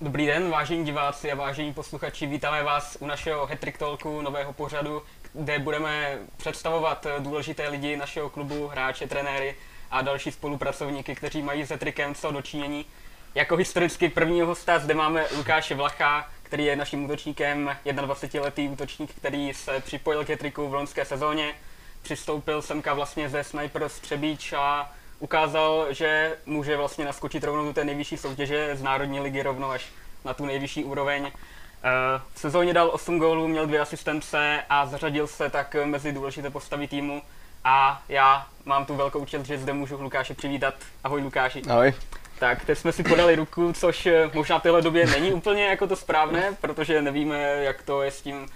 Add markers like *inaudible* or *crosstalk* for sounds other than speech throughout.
Dobrý den, vážení diváci a vážení posluchači, vítáme vás u našeho Hattrick Talku, nového pořadu, kde budeme představovat důležité lidi našeho klubu, hráče, trenéry a další spolupracovníky, kteří mají s Hattrickem co dočinění. Jako historicky prvního hosta zde máme Lukáše Vlacha, který je naším útočníkem, 21-letý útočník, který se připojil k Hattricku v loňské sezóně. Přistoupil semka vlastně ze Sniper Střebíč a ukázal, že může vlastně naskočit rovnou do té nejvyšší soutěže z Národní ligy rovnou až na tu nejvyšší úroveň. Eh, v sezóně dal 8 gólů, měl dvě asistence a zařadil se tak mezi důležité postavy týmu. A já mám tu velkou čest, že zde můžu Lukáše přivítat. Ahoj Lukáši. Ahoj. Tak, teď jsme si podali ruku, což eh, možná v téhle době není úplně jako to správné, protože nevíme, jak to je s tím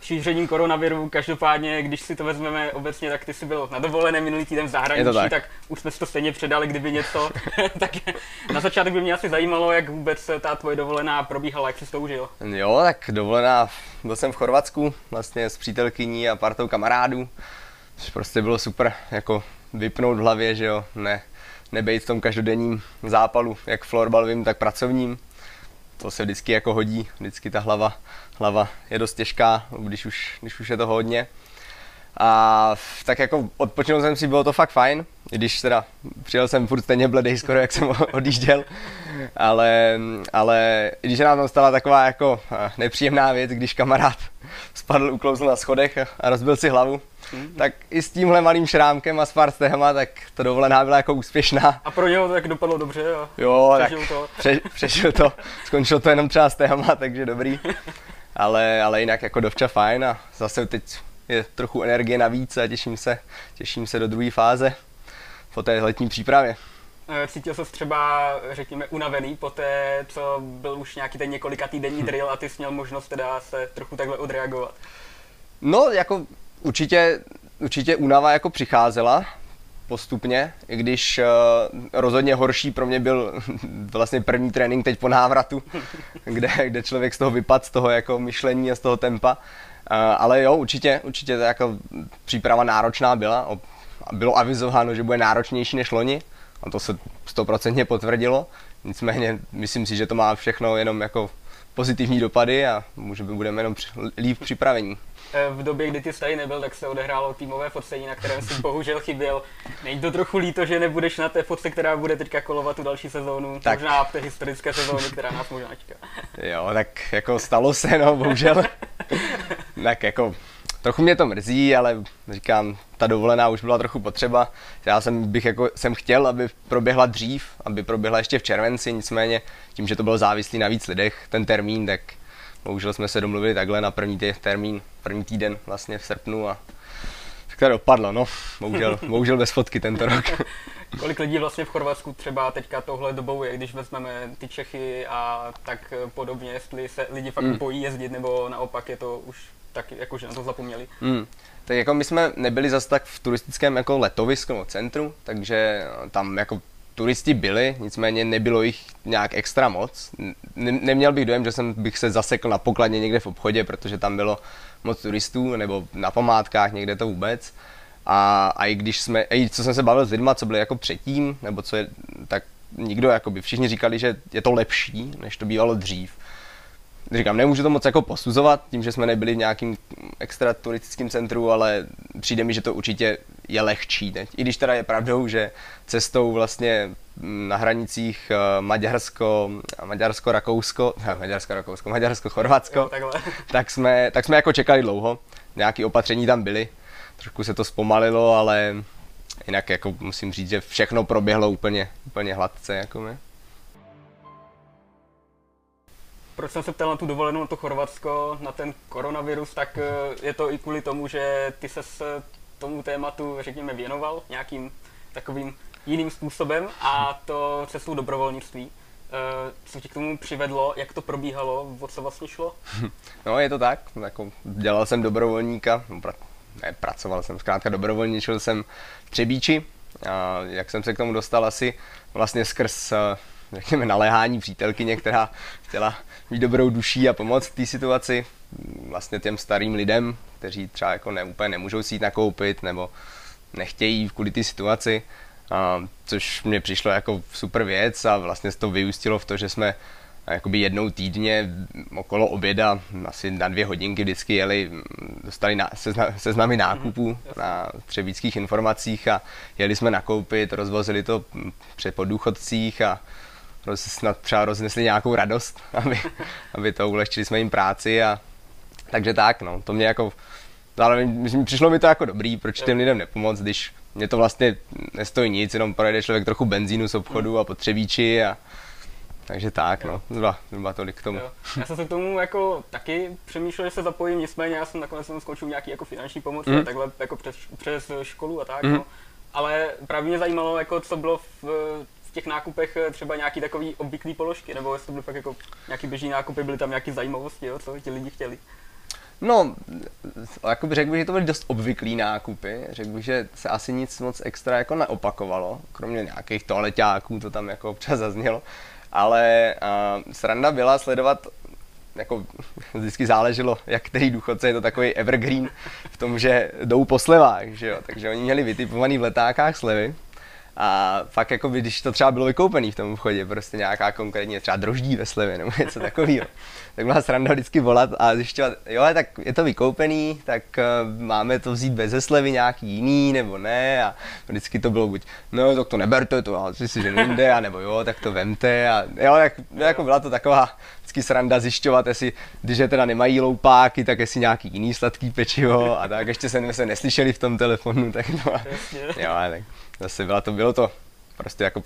šířením koronaviru. Každopádně, když si to vezmeme obecně, tak ty jsi byl na dovolené minulý týden v zahraničí, tak. tak už jsme si to stejně předali, kdyby něco. *laughs* tak na začátek by mě asi zajímalo, jak vůbec ta tvoje dovolená probíhala, jak jsi to užil. Jo, tak dovolená, byl jsem v Chorvatsku vlastně s přítelkyní a partou kamarádů, což prostě bylo super, jako vypnout v hlavě, že jo, ne, nebejt v tom každodenním zápalu, jak florbalovým, tak pracovním. To se vždycky jako hodí, vždycky ta hlava, hlava je dost těžká, když už, když už je to hodně. A tak jako odpočinul jsem si, bylo to fakt fajn, když teda přijel jsem furt stejně bledej skoro, jak jsem *laughs* odjížděl, ale, ale když nám tam stala taková jako eh, nepříjemná věc, když kamarád spadl, uklouzl na schodech a rozbil si hlavu, mm-hmm. tak i s tímhle malým šrámkem a s pár stehama, tak to dovolená byla jako úspěšná. A pro něho to tak dopadlo dobře jo? Jo, přežil tak to. Pře, přežil to, skončilo to jenom třeba stehama, takže dobrý. *laughs* Ale, ale jinak jako dovča fajn a zase teď je trochu energie navíc a těším se, těším se do druhé fáze po té letní přípravě. Eh, cítil se třeba, řekněme, unavený po té, co byl už nějaký ten několika týdenní drill a ty jsi měl možnost teda se trochu takhle odreagovat? No, jako určitě, určitě únava jako přicházela postupně, i když uh, rozhodně horší pro mě byl *laughs* vlastně první trénink teď po návratu, *laughs* kde, kde člověk z toho vypadl, z toho jako myšlení a z toho tempa. Uh, ale jo, určitě, určitě to jako příprava náročná byla. Bylo avizováno, že bude náročnější než loni a to se stoprocentně potvrdilo. Nicméně myslím si, že to má všechno jenom jako pozitivní dopady a můžeme, budeme jenom líp připravení. Eh, v době, kdy ty tady nebyl, tak se odehrálo týmové focení, na kterém si bohužel chyběl. Není to trochu líto, že nebudeš na té fotce, která bude teďka kolovat tu další sezónu, tak. možná v té historické sezóně, která nás možná čeká. *laughs* Jo, tak jako stalo se, no, bohužel. *laughs* tak jako trochu mě to mrzí, ale říkám, ta dovolená už byla trochu potřeba. Já jsem, bych jako, jsem chtěl, aby proběhla dřív, aby proběhla ještě v červenci, nicméně tím, že to bylo závislý na víc lidech, ten termín, tak bohužel jsme se domluvili takhle na první tý, termín, první týden vlastně v srpnu a tak to dopadlo, no. Bohužel, *laughs* bohužel bez fotky tento rok. *laughs* Kolik lidí vlastně v Chorvatsku třeba teďka tohle dobou je, když vezmeme ty Čechy a tak podobně, jestli se lidi fakt mm. bojí jezdit, nebo naopak je to už tak jakože na to zapomněli. Mm. Tak jako my jsme nebyli zase tak v turistickém jako letovisku nebo centru, takže tam jako turisti byli, nicméně nebylo jich nějak extra moc. Ne, neměl bych dojem, že jsem bych se zasekl na pokladně někde v obchodě, protože tam bylo moc turistů, nebo na památkách někde to vůbec. A, a i když jsme, i co jsem se bavil s lidma, co byli jako předtím, nebo co je, tak nikdo, jakoby všichni říkali, že je to lepší, než to bývalo dřív říkám, nemůžu to moc jako posuzovat, tím, že jsme nebyli v nějakým extra turistickém centru, ale přijde mi, že to určitě je lehčí teď. I když teda je pravdou, že cestou vlastně na hranicích eh, Maďarsko, Maďarsko, Rakousko, *laughs* Maďarsko, Rakousko, Maďarsko, Chorvatsko, jo, *laughs* tak, jsme, tak jsme jako čekali dlouho. Nějaké opatření tam byly, trošku se to zpomalilo, ale jinak jako musím říct, že všechno proběhlo úplně, úplně hladce. Jako my. proč jsem se ptal na tu dovolenou na to Chorvatsko, na ten koronavirus, tak eh, je to i kvůli tomu, že ty se tomu tématu, řekněme, věnoval nějakým takovým jiným způsobem a to cestou dobrovolnictví. Eh, co tě k tomu přivedlo, jak to probíhalo, o co vlastně šlo? *laughs* No je to tak, jako dělal jsem dobrovolníka, no, ne, pracoval jsem, zkrátka dobrovolničil jsem Třebíči, a jak jsem se k tomu dostal asi vlastně skrz eh, řekněme, naléhání přítelkyně, která chtěla mít dobrou duší a pomoct v té situaci vlastně těm starým lidem, kteří třeba jako ne, úplně nemůžou si jít nakoupit, nebo nechtějí kvůli té situaci, a, což mě přišlo jako super věc a vlastně se to vyústilo v to, že jsme jakoby jednou týdně okolo oběda, asi na dvě hodinky vždycky jeli, dostali na, sezna, seznamy nákupů mm-hmm. na třebíckých informacích a jeli jsme nakoupit, rozvozili to před podůchodcích a snad třeba roznesli nějakou radost, *laughs* aby, aby to ulehčili jsme jim práci a takže tak, no, to mě jako, ale přišlo mi to jako dobrý, proč těm lidem nepomoct, když mě to vlastně nestojí nic, jenom projede člověk trochu benzínu z obchodu a potřebíči a takže tak, no, zhruba, zhruba tolik k tomu. Jo. Já jsem se k tomu jako taky přemýšlel, že se zapojím, nicméně já jsem nakonec jsem skončil nějaký jako finanční pomoc, mm. takhle jako přes, přes školu a tak, mm. no. Ale právě mě zajímalo, jako co bylo v, v těch nákupech třeba nějaký takový obvyklý položky, nebo jestli to byly fakt jako nějaký běžný nákupy, byly tam nějaké zajímavosti, jo, co ti lidi chtěli. No, jako bych řekl že to byly dost obvyklý nákupy. Řekl bych, že se asi nic moc extra jako neopakovalo, kromě nějakých toaleťáků, to tam jako občas zaznělo. Ale uh, sranda byla sledovat jako *laughs* vždycky záleželo, jak který důchodce je to takový evergreen v tom, že jdou po slevách, že jo? takže oni měli vytipovaný v letákách slevy a fakt jako by, když to třeba bylo vykoupený v tom obchodě, prostě nějaká konkrétně třeba droždí ve slevě nebo *laughs* něco takového, tak byla sranda vždycky volat a zjišťovat, jo, tak je to vykoupený, tak uh, máme to vzít bez slevy nějaký jiný nebo ne? A vždycky to bylo buď, no tak to neberte, to já si že nejde, a nebo jo, tak to vemte a jo, tak, jako byla to taková vždycky sranda zjišťovat, jestli, když je teda nemají loupáky, tak jestli nějaký jiný sladký pečivo a tak, ještě jsme se neslyšeli v tom telefonu, tak to, jo, tak zase byla to, bylo to prostě jako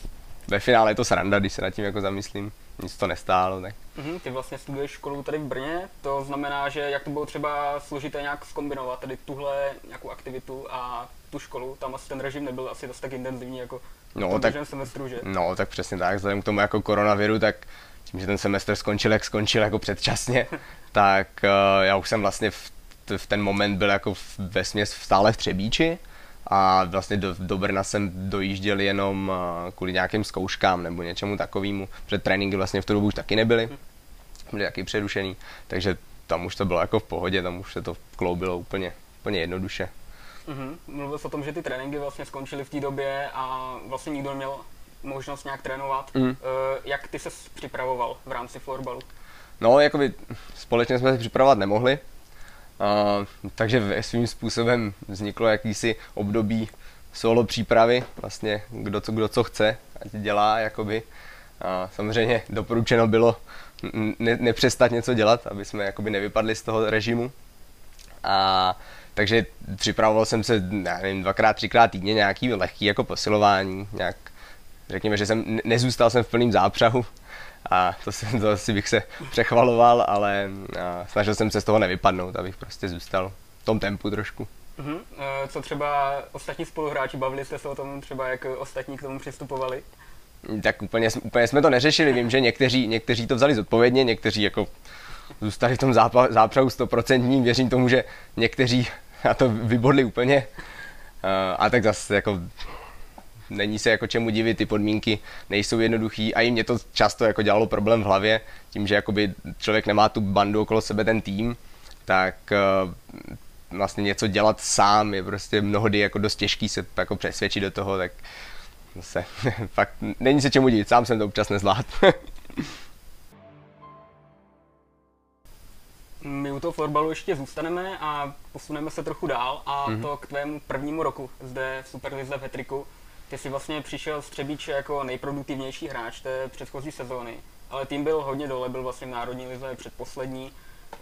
ve finále je to sranda, když se nad tím jako zamyslím. Nic to nestálo, tak. Mm-hmm, ty vlastně studuješ školu tady v Brně, to znamená, že jak to bylo třeba složité nějak zkombinovat, tady tuhle nějakou aktivitu a tu školu, tam asi ten režim nebyl asi dost tak intenzivní jako no, tak, semestru, že? No, tak přesně tak, vzhledem k tomu jako koronaviru, tak tím, že ten semestr skončil, jak skončil jako předčasně, *laughs* tak uh, já už jsem vlastně v, v ten moment byl jako ve směs stále v Třebíči, a vlastně do, do Brna jsem dojížděl jenom kvůli nějakým zkouškám nebo něčemu takovému, Před tréninky vlastně v tu dobu už taky nebyly, byly taky přerušený, takže tam už to bylo jako v pohodě, tam už se to kloubilo úplně, úplně jednoduše. Mm-hmm. Mluvil jsi o tom, že ty tréninky vlastně skončily v té době a vlastně nikdo neměl možnost nějak trénovat. Mm. Jak ty se připravoval v rámci florbalu? No, jakoby společně jsme se připravovat nemohli, Uh, takže svým způsobem vzniklo jakýsi období solo přípravy, vlastně kdo co, kdo co chce, ať dělá, jakoby. A samozřejmě doporučeno bylo ne, nepřestat něco dělat, aby jsme jakoby nevypadli z toho režimu. A takže připravoval jsem se, nevím, dvakrát, třikrát týdně nějaký lehký jako posilování, nějak, řekněme, že jsem nezůstal jsem v plném zápřahu, a to, jsem, to asi bych se přechvaloval, ale snažil jsem se z toho nevypadnout, abych prostě zůstal v tom tempu trošku. Uh-huh. Co třeba ostatní spoluhráči, bavili jste se o tom třeba, jak ostatní k tomu přistupovali? Tak úplně, úplně jsme to neřešili, vím, že někteří, někteří to vzali zodpovědně, někteří jako zůstali v tom zápa, zápřahu stoprocentním, věřím tomu, že někteří na to vybodli úplně. A tak zase jako není se jako čemu divit, ty podmínky nejsou jednoduchý a i mě to často jako dělalo problém v hlavě, tím, že jakoby člověk nemá tu bandu okolo sebe, ten tým, tak uh, vlastně něco dělat sám je prostě mnohdy jako dost těžký se jako přesvědčit do toho, tak zase *laughs* fakt není se čemu divit, sám jsem to občas nezvlád. *laughs* My u toho florbalu ještě zůstaneme a posuneme se trochu dál a mm-hmm. to k tvému prvnímu roku zde v Superlize v Hetriku. Ty jsi vlastně přišel z Třebíče jako nejproduktivnější hráč té předchozí sezóny, ale tým byl hodně dole, byl vlastně v Národní lize předposlední.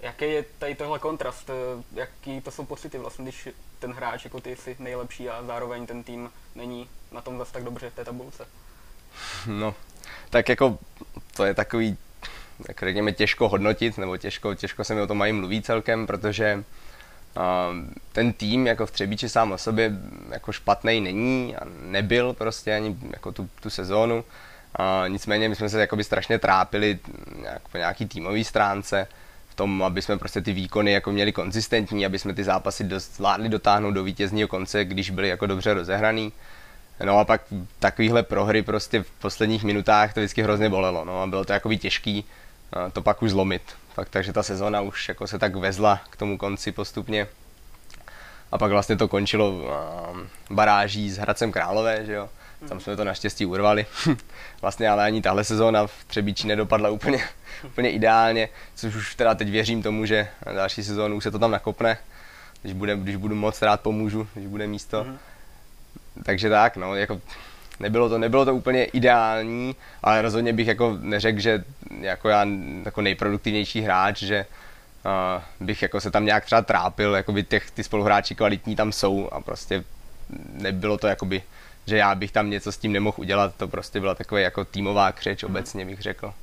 Jaký je tady tohle kontrast? Jaký to jsou pocity vlastně, když ten hráč jako ty jsi nejlepší a zároveň ten tým není na tom zase tak dobře v té tabulce? No, tak jako to je takový, tak řekněme, těžko hodnotit, nebo těžko, těžko se mi o tom mají mluvit celkem, protože ten tým jako v Třebíči sám o sobě jako špatný není a nebyl prostě ani jako tu, tu sezónu. A nicméně my jsme se jakoby strašně trápili nějak, po nějaký týmový stránce v tom, aby jsme prostě ty výkony jako měli konzistentní, aby jsme ty zápasy zvládli dotáhnout do vítězního konce, když byly jako dobře rozehraný. No a pak takovýhle prohry prostě v posledních minutách to vždycky hrozně bolelo, no a bylo to jakoby těžký to pak už zlomit. Fakt, takže ta sezona už jako se tak vezla k tomu konci postupně. A pak vlastně to končilo uh, baráží s Hradcem Králové, že jo. Tam jsme to naštěstí urvali. *laughs* vlastně ale ani tahle sezóna v Třebíči nedopadla úplně, *laughs* úplně ideálně, což už teda teď věřím tomu, že na další sezónu už se to tam nakopne. Když, bude, když budu moc rád pomůžu, když bude místo. Mm. Takže tak, no, jako nebylo to, nebylo to úplně ideální, ale rozhodně bych jako neřekl, že jako já jako nejproduktivnější hráč, že uh, bych jako se tam nějak třeba trápil, jakoby těch, ty spoluhráči kvalitní tam jsou a prostě nebylo to jakoby, že já bych tam něco s tím nemohl udělat, to prostě byla taková jako týmová křeč mm. obecně bych řekl.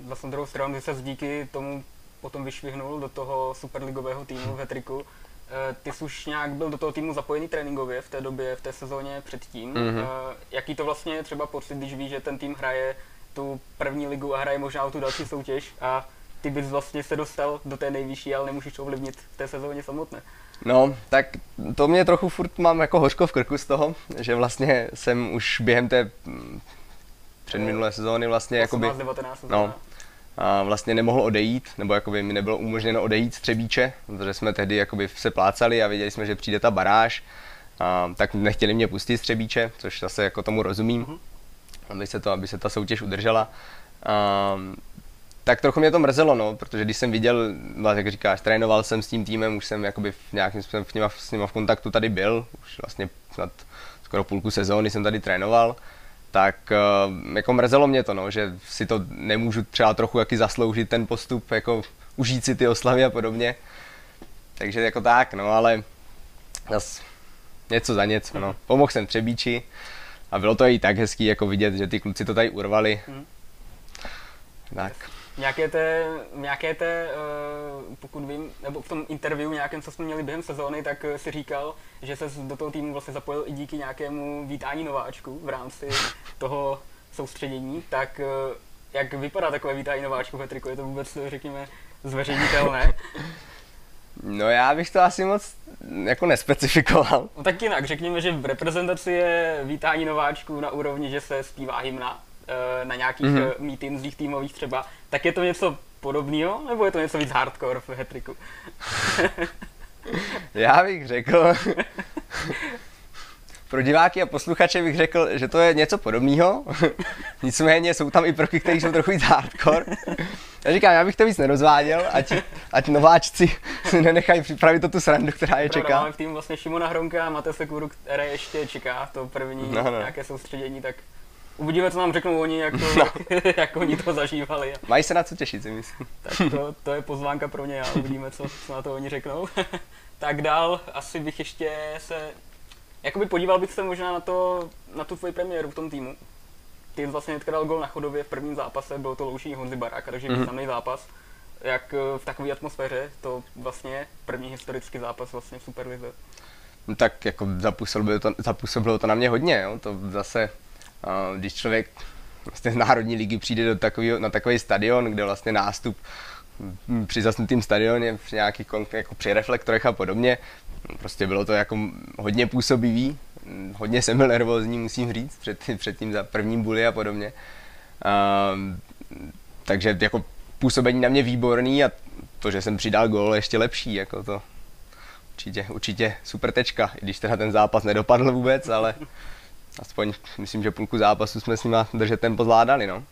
Vlastně druhou stranu ty se díky tomu potom vyšvihnul do toho superligového týmu v Hetriku. Eh, ty jsi už nějak byl do toho týmu zapojený tréninkově v té době, v té sezóně předtím. Mm-hmm. Jaký to vlastně je třeba pocit, když víš, že ten tým hraje tu první ligu a hraje možná o tu další soutěž a ty bys vlastně se dostal do té nejvyšší, ale nemůžeš ovlivnit v té sezóně samotné. No, tak to mě trochu furt mám jako hořko v krku z toho, že vlastně jsem už během té mm, předminulé sezóny vlastně 18, jakoby, 19 no, a vlastně nemohl odejít, nebo jakoby mi nebylo umožněno odejít z Třebíče, protože jsme tehdy jakoby se plácali a věděli jsme, že přijde ta baráž, a, tak nechtěli mě pustit z Třebíče, což zase jako tomu rozumím, uh-huh. aby se, to, aby se ta soutěž udržela. A, tak trochu mě to mrzelo, no, protože když jsem viděl, jak říkáš, trénoval jsem s tím týmem, už jsem jakoby v nějakým způsobem v nima, s nima v kontaktu tady byl, už vlastně snad skoro půlku sezóny jsem tady trénoval, tak uh, jako mrzelo mě to, no, že si to nemůžu třeba trochu jaký zasloužit ten postup, jako užít si ty oslavy a podobně. Takže jako tak, no, ale zas něco za něco, no. Pomohl jsem Třebíči a bylo to i tak hezký jako vidět, že ty kluci to tady urvali. Hmm. Tak nějaké té, nějaké té uh, pokud vím, nebo v tom interview nějakém, co jsme měli během sezóny, tak uh, si říkal, že se do toho týmu vlastně zapojil i díky nějakému vítání nováčku v rámci *laughs* toho soustředění, tak uh, jak vypadá takové vítání nováčku ve triku? Je to vůbec, řekněme, zveřejnitelné? *laughs* No já bych to asi moc jako nespecifikoval. No tak jinak, řekněme, že v reprezentaci je vítání nováčků na úrovni, že se zpívá hymna na nějakých mm-hmm. meetingsích týmových třeba, tak je to něco podobného, nebo je to něco víc hardcore v hetriku? *laughs* Já bych řekl, *laughs* pro diváky a posluchače bych řekl, že to je něco podobného. *laughs* Nicméně jsou tam i prvky, které jsou trochu víc hardcore. Já říkám, já bych to víc nerozváděl, ať, ať nováčci si nenechají připravit to tu srandu, která je čeká. Máme v týmu vlastně Šimona Hronka a Mate Sekuru, které ještě čeká to první no, no. nějaké soustředění, tak Uvidíme, co nám řeknou oni, jak, to, no. *laughs* jak, oni to zažívali. Mají se na co těšit, si myslím. Tak to, to je pozvánka pro ně a uvidíme, co, co na to oni řeknou. *laughs* tak dál, asi bych ještě se... Jakoby podíval bych se možná na, to, na tu tvoji premiéru v tom týmu. Ty jsi vlastně dal gol na chodově v prvním zápase, byl to loučení Honzy Baráka, takže mm-hmm. významný zápas. Jak eh, v takové atmosféře to vlastně první historický zápas vlastně v Superlize? No tak jako zapůsobilo to, zapůsobilo to na mě hodně, jo. to zase když člověk vlastně z Národní ligy přijde do takovýho, na takový stadion, kde vlastně nástup při zasnutým stadioně, při nějakých jako při reflektorech a podobně, prostě bylo to jako hodně působivý, hodně jsem byl nervózní, musím říct, před, před tím za prvním buly a podobně. A, takže jako působení na mě výborný a to, že jsem přidal gól, ještě lepší, jako to určitě, určitě super tečka, i když teda ten zápas nedopadl vůbec, ale aspoň myslím, že půlku zápasu jsme s nima držet tempo zvládali, no.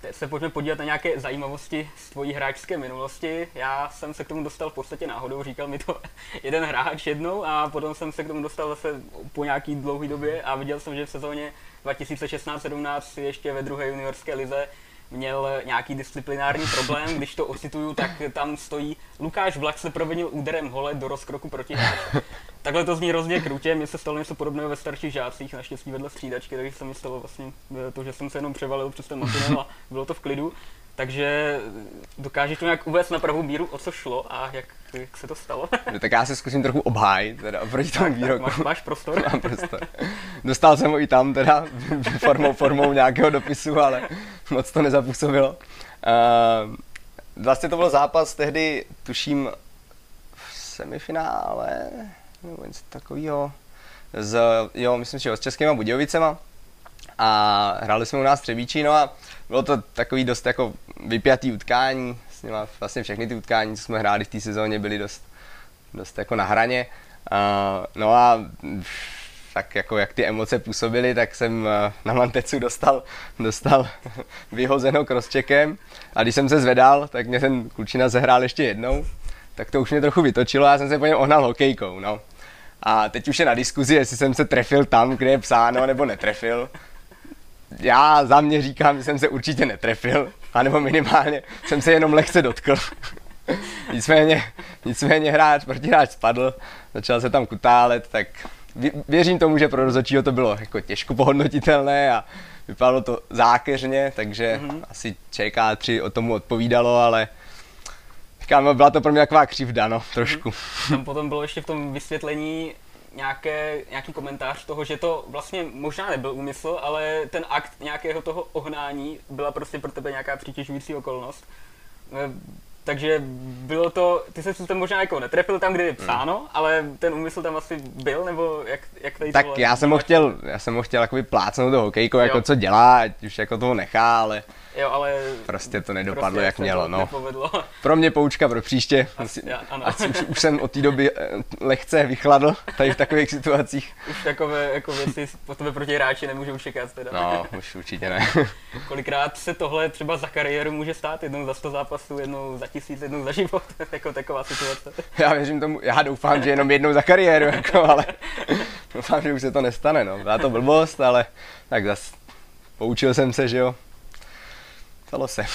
Teď se pojďme podívat na nějaké zajímavosti z tvojí hráčské minulosti. Já jsem se k tomu dostal v podstatě náhodou, říkal mi to *laughs* jeden hráč jednou a potom jsem se k tomu dostal zase po nějaký dlouhé době a viděl jsem, že v sezóně 2016-17 ještě ve druhé juniorské lize měl nějaký disciplinární problém, když to ocituju, tak tam stojí Lukáš Vlach se provinil úderem hole do rozkroku proti hráči. Takhle to zní hrozně krutě, mně se stalo něco podobného ve starších žácích, naštěstí vedle střídačky, takže se mi stalo vlastně to, že jsem se jenom převalil přes ten a bylo to v klidu. Takže dokážeš to nějak uvést na pravou míru, o co šlo a jak, jak se to stalo? No, tak já se zkusím trochu obhájit, teda oproti tomu výroku. Máš, máš prostor? Mám prostor. Dostal jsem ho i tam teda formou, formou nějakého dopisu, ale moc to nezapůsobilo. Uh, vlastně to byl zápas tehdy, tuším, v semifinále, nebo něco takového. Z, jo, myslím, že s Českýma Budějovicema a hráli jsme u nás Třebíči, no a bylo to takový dost jako vypjatý utkání, s nima vlastně všechny ty utkání, co jsme hráli v té sezóně, byly dost, dost jako na hraně. Uh, no a tak jako jak ty emoce působily, tak jsem na Mantecu dostal, dostal *laughs* vyhozeno crosscheckem a když jsem se zvedal, tak mě ten klučina zehrál ještě jednou, tak to už mě trochu vytočilo a já jsem se po něm ohnal hokejkou, no. A teď už je na diskuzi, jestli jsem se trefil tam, kde je psáno, nebo netrefil. Já za mě říkám, že jsem se určitě netrefil, anebo minimálně jsem se jenom lehce dotkl. *laughs* nicméně, nicméně hráč, protihráč spadl, začal se tam kutálet, tak věřím tomu, že pro rozhodčího to bylo jako těžko pohodnotitelné a vypadalo to zákeřně, takže mm-hmm. asi ČK3 o tomu odpovídalo, ale říkám, byla to pro mě taková křivda, no, trošku. Tam potom bylo ještě v tom vysvětlení nějaké, nějaký komentář toho, že to vlastně možná nebyl úmysl, ale ten akt nějakého toho ohnání byla prostě pro tebe nějaká přitěžující okolnost. Takže bylo to, ty se tam možná jako netrefil tam, kde je hmm. psáno, hmm. ale ten úmysl tam asi byl, nebo jak, jak tady Tak já jsem ho chtěl, já jsem ho chtěl jakoby plácnout do hokejko, jako co dělá, ať už jako toho nechá, ale Jo, ale prostě to nedopadlo, prostě jak mělo. No. Nepovedlo. *laughs* Pro mě poučka pro příště. Asi, já, ano. Asi už, už, jsem od té doby eh, lehce vychladl tady v takových situacích. Už takové jako věci po tebe proti hráči nemůžu čekat teda. No, už určitě ne. *laughs* Kolikrát se tohle třeba za kariéru může stát? Jednou za 100 zápasů, jednou za tisíc, jednou za život? *laughs* jako taková situace. Já věřím tomu, já doufám, že jenom jednou za kariéru, jako, ale doufám, že už se to nestane. No. Byla to blbost, ale tak zas poučil jsem se, že jo, Stalo se.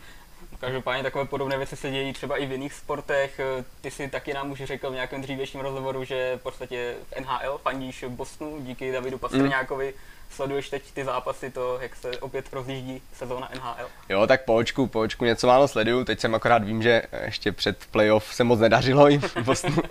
*laughs* Každopádně takové podobné věci se dějí třeba i v jiných sportech. Ty si taky nám už řekl v nějakém dřívějším rozhovoru, že v podstatě v NHL fandíš Bostonu díky Davidu Pastrňákovi. Mm. Sleduješ teď ty zápasy, to, jak se opět rozjíždí sezóna NHL? Jo, tak po očku, po očku něco málo sleduju. Teď jsem akorát vím, že ještě před playoff se moc nedařilo jim v Bostonu.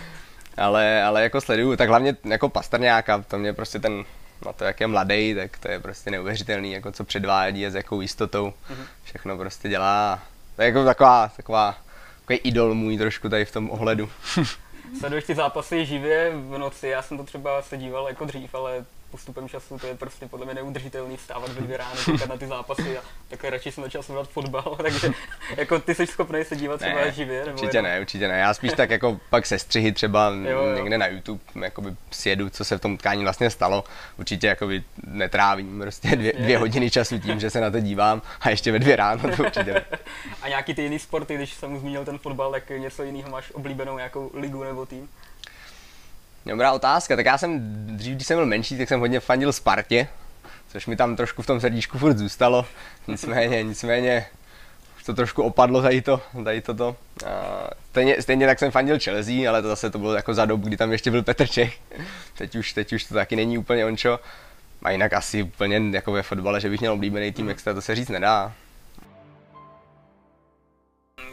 *laughs* ale, ale jako sleduju, tak hlavně jako Pastrňáka, to mě prostě ten na to, jak je mladý, tak to je prostě neuvěřitelný, jako co předvádí a s jakou jistotou mm-hmm. všechno prostě dělá. To je jako taková, taková, takový idol můj trošku tady v tom ohledu. *laughs* Sleduješ ty zápasy živě v noci, já jsem to třeba se díval jako dřív, ale postupem času to je prostě podle mě neudržitelný vstávat ve dvě ráno, koukat na ty zápasy a takhle radši jsem začal sledovat fotbal, *laughs* takže jako ty jsi schopný se dívat třeba ne, živě? Nebo určitě jenom... ne, určitě ne. Já spíš tak jako pak se střihy třeba *laughs* jo, jo. někde na YouTube, jakoby sjedu, co se v tom tkání vlastně stalo. Určitě jakoby netrávím prostě dvě, dvě hodiny času tím, že se na to dívám a ještě ve dvě ráno to určitě ne. *laughs* A nějaký ty jiný sporty, když jsem zmínil ten fotbal, tak něco jiného máš oblíbenou nějakou ligu nebo tým? Dobrá otázka, tak já jsem dřív, když jsem byl menší, tak jsem hodně fandil Spartě, což mi tam trošku v tom srdíčku furt zůstalo, nicméně, nicméně to trošku opadlo tady to, tady toto. A stejně, stejně, tak jsem fandil Chelsea, ale to zase to bylo jako za dobu, kdy tam ještě byl Petr Čech. Teď už, teď už to taky není úplně ončo. A jinak asi úplně jako ve fotbale, že bych měl oblíbený tým extra, to se říct nedá.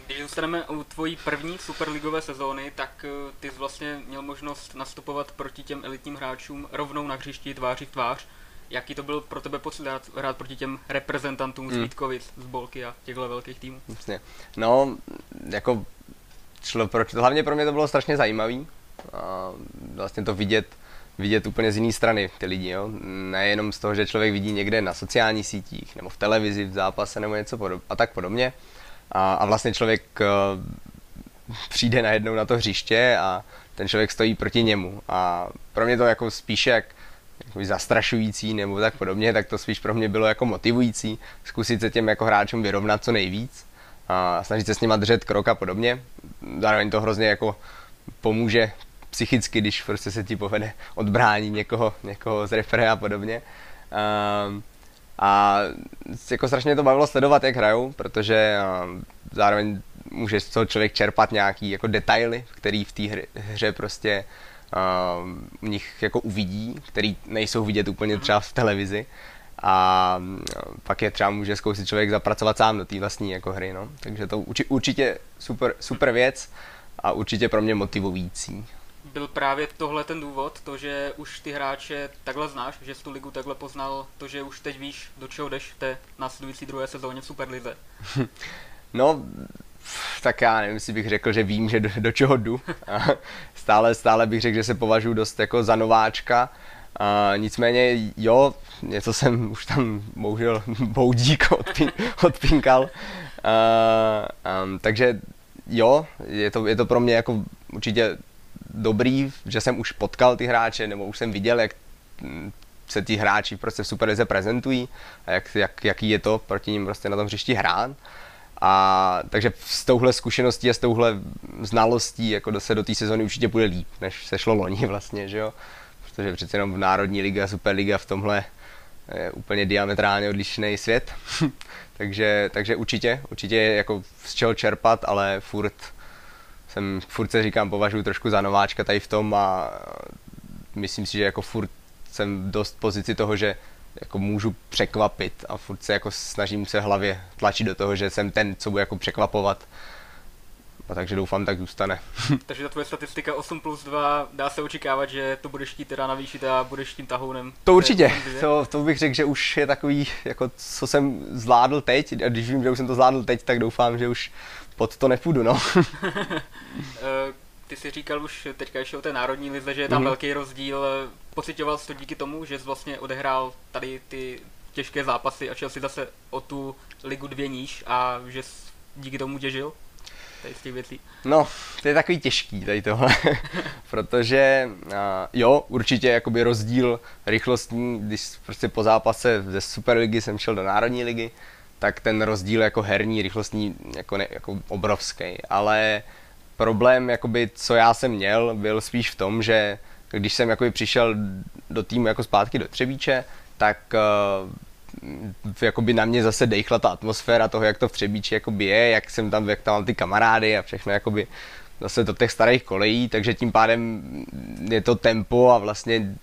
Když zůstaneme u tvojí první superligové sezóny, tak eh, ty jsi vlastně měl možnost nastupovat proti těm elitním hráčům rovnou na hřišti tváří v tvář. Jaký to byl pro tebe pocit hrát, hrát proti těm reprezentantům z hmm. Vítkovic, z Bolky a těchto velkých týmů? Jasně. No, jako šlo, proč, hlavně pro mě to bylo strašně zajímavý. A vlastně to vidět, vidět úplně z jiné strany ty lidi, jo. Nejenom z toho, že člověk vidí někde na sociálních sítích, nebo v televizi, v zápase, nebo něco podob- a tak podobně a, a vlastně člověk uh, přijde najednou na to hřiště a ten člověk stojí proti němu a pro mě to jako spíše jak jako zastrašující nebo tak podobně, tak to spíš pro mě bylo jako motivující zkusit se těm jako hráčům vyrovnat co nejvíc a snažit se s nima držet krok a podobně. Zároveň to hrozně jako pomůže psychicky, když prostě se ti povede odbrání někoho, někoho z refere a podobně. Um, a jako strašně to bavilo sledovat, jak hrajou, protože zároveň může z toho člověk čerpat nějaký jako detaily, který v té hře prostě uh, u nich jako uvidí, který nejsou vidět úplně třeba v televizi a pak je třeba může zkoušet člověk zapracovat sám do té vlastní jako hry, no. Takže to určitě super, super věc a určitě pro mě motivující byl právě tohle ten důvod, to, že už ty hráče takhle znáš, že jsi tu ligu takhle poznal, to, že už teď víš, do čeho jdeš v té následující druhé sezóně v Superlize? *laughs* No, tak já nevím, jestli bych řekl, že vím, že do, do čeho jdu. *laughs* stále, stále bych řekl, že se považuji dost jako za nováčka. A nicméně jo, něco jsem už tam bohužel *laughs* boudík odpín, odpínkal. um, takže jo, je to, je to pro mě jako určitě dobrý, že jsem už potkal ty hráče, nebo už jsem viděl, jak mm, se ti hráči prostě v Superlize prezentují a jak, jak, jaký je to proti ním prostě na tom hřišti hrát. A takže s touhle zkušeností a s touhle znalostí jako se do té sezóny určitě bude líp, než se šlo loni *laughs* vlastně, že jo. Protože přece jenom v Národní liga, Superliga v tomhle je úplně diametrálně odlišný svět. *laughs* takže, takže určitě, určitě je jako z čeho čerpat, ale furt jsem, furt se říkám, považuji trošku za nováčka tady v tom a myslím si, že jako furt jsem dost pozici toho, že jako můžu překvapit a furt se jako snažím se hlavě tlačit do toho, že jsem ten, co bude jako překvapovat. A takže doufám, tak zůstane. *laughs* takže ta tvoje statistika 8 plus 2, dá se očekávat, že to budeš chtít teda navýšit a budeš tím tahounem. To určitě, to, to bych řekl, že už je takový, jako co jsem zvládl teď, a když vím, že už jsem to zvládl teď, tak doufám, že už pod to nepůjdu, no. *laughs* *laughs* Eh, ty jsi říkal už teďka ještě o té národní lize, že je tam mm-hmm. velký rozdíl. Pocitoval jsi to díky tomu, že jsi vlastně odehrál tady ty těžké zápasy a šel si zase o tu ligu dvě níž a že jsi díky tomu těžil? Tady z těch věcí. No, to je takový těžký tady tohle, *laughs* protože uh, jo, určitě jakoby rozdíl rychlostní, když prostě po zápase ze Superligy jsem šel do Národní ligy, tak ten rozdíl jako herní, rychlostní jako, ne, jako obrovský, ale problém, jakoby, co já jsem měl, byl spíš v tom, že když jsem jakoby přišel do týmu jako zpátky do Třebíče, tak uh, jakoby na mě zase dejchla ta atmosféra toho, jak to v Třebíči jakoby je, jak jsem tam, jak tam mám ty kamarády a všechno jakoby zase do těch starých kolejí, takže tím pádem je to tempo a vlastně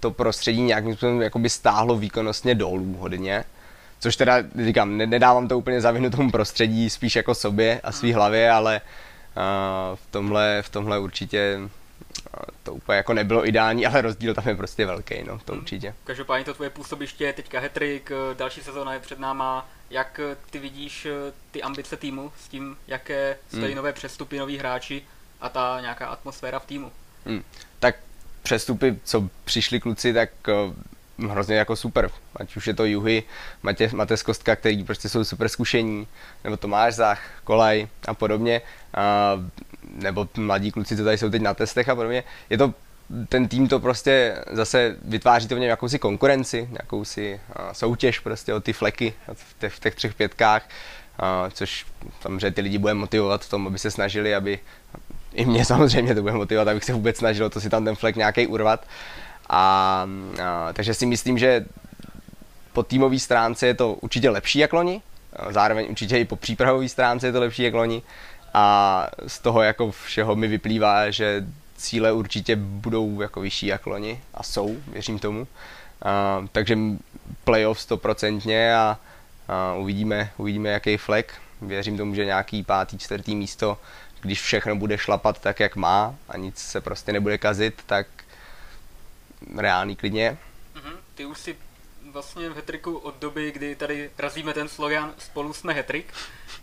to prostředí nějakým způsobem jakoby stáhlo výkonnostně dolů hodně. Což teda, říkám, nedávám to úplně zavinu tomu prostředí, spíš jako sobě a svý hlavě, ale uh, v, tomhle, v tomhle určitě to úplně jako nebylo ideální, ale rozdíl tam je prostě velký, no, to hmm. určitě. Každopádně to tvoje působiště, teďka hetrik, další sezóna je před náma. Jak ty vidíš ty ambice týmu s tím, jaké stojí hmm. nové přestupy, noví hráči a ta nějaká atmosféra v týmu? Hmm. Tak přestupy, co přišli kluci, tak hrozně jako super. Ať už je to Juhy, Matě, Matez Kostka, který prostě jsou super zkušení, nebo Tomáš Zach, Kolaj a podobně, a, nebo mladí kluci, co tady jsou teď na testech a podobně. Je to ten tým to prostě zase vytváří to v něm jakousi konkurenci, jakousi soutěž prostě o ty fleky v těch, v těch třech pětkách, a, což samozřejmě ty lidi bude motivovat v tom, aby se snažili, aby i mě samozřejmě to bude motivovat, abych se vůbec snažil to si tam ten flek nějaký urvat. A, a takže si myslím, že po týmové stránce je to určitě lepší jak loni, zároveň určitě i po přípravové stránce je to lepší jak loni a z toho jako všeho mi vyplývá, že cíle určitě budou jako vyšší jak loni a jsou, věřím tomu. A, takže playoff stoprocentně a, a uvidíme, uvidíme jaký flek. Věřím tomu, že nějaký pátý, čtvrtý místo, když všechno bude šlapat tak, jak má a nic se prostě nebude kazit, tak reálný klidně. Mm-hmm. Ty už si vlastně v hetriku od doby, kdy tady razíme ten slogan Spolu jsme hetrik.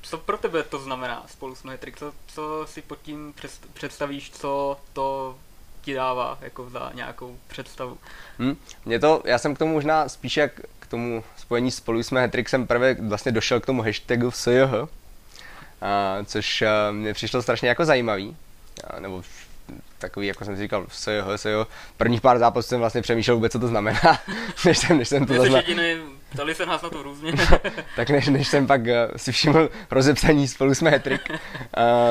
Co pro tebe to znamená Spolu jsme hetrik? Co, co si pod tím představíš, co to ti dává jako za nějakou představu? Hmm, mě to, já jsem k tomu možná spíš jak k tomu spojení Spolu jsme hetrik jsem prvé vlastně došel k tomu hashtagu SJH, což mě přišlo strašně jako zajímavý, nebo takový, jako jsem si říkal, se jo, se jo. Prvních pár zápasů jsem vlastně přemýšlel vůbec, co to znamená, *laughs* než jsem, než jsem to zazna... jediný, ptali se nás na to různě. *laughs* tak než, než jsem pak uh, si všiml rozepsaní spolu jsme hetrik.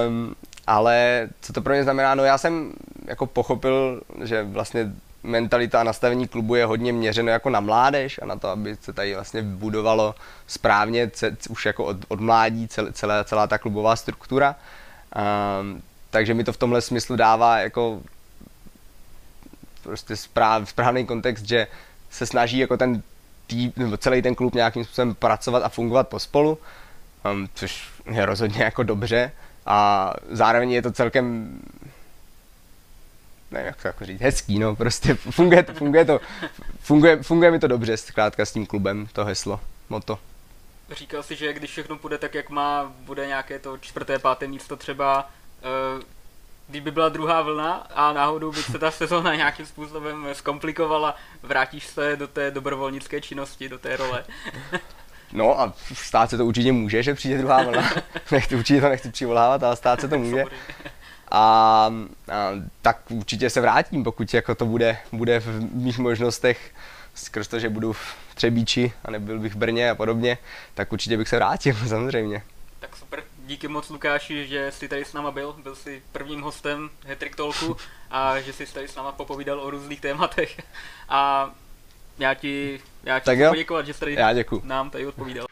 Um, ale co to pro mě znamená, no já jsem jako pochopil, že vlastně mentalita a nastavení klubu je hodně měřeno jako na mládež a na to, aby se tady vlastně budovalo správně už jako od, od mládí celá, celá ta klubová struktura. Um, takže mi to v tomhle smyslu dává jako prostě správ, správný kontext, že se snaží jako ten tý, nebo celý ten klub nějakým způsobem pracovat a fungovat pospolu, um, což je rozhodně jako dobře a zároveň je to celkem nevím, jak to jako říct, hezký, no, prostě funguje to, funguje to, funguje, funguje mi to dobře, zkrátka s tím klubem, to heslo, moto. Říkal si, že když všechno půjde tak, jak má, bude nějaké to čtvrté, páté místo třeba, kdyby byla druhá vlna a náhodou by se ta sezóna *laughs* nějakým způsobem zkomplikovala, vrátíš se do té dobrovolnické činnosti, do té role? *laughs* No a stát se to určitě může, že přijde druhá vlna. *laughs* nechci, určitě to nechci přivolávat, ale stát se to může. A, a tak určitě se vrátím, pokud jako to bude, bude v mých možnostech, skrz to, že budu v Třebíči a nebyl bych v Brně a podobně, tak určitě bych se vrátil, samozřejmě. Tak super, díky moc Lukáši, že jsi tady s náma byl, byl jsi prvním hostem Hetrik Talku a že jsi tady s náma popovídal o různých tématech. A já ti, já ti tak chci jo. poděkovat, že jsi tady já děkuju. nám tady odpovídal.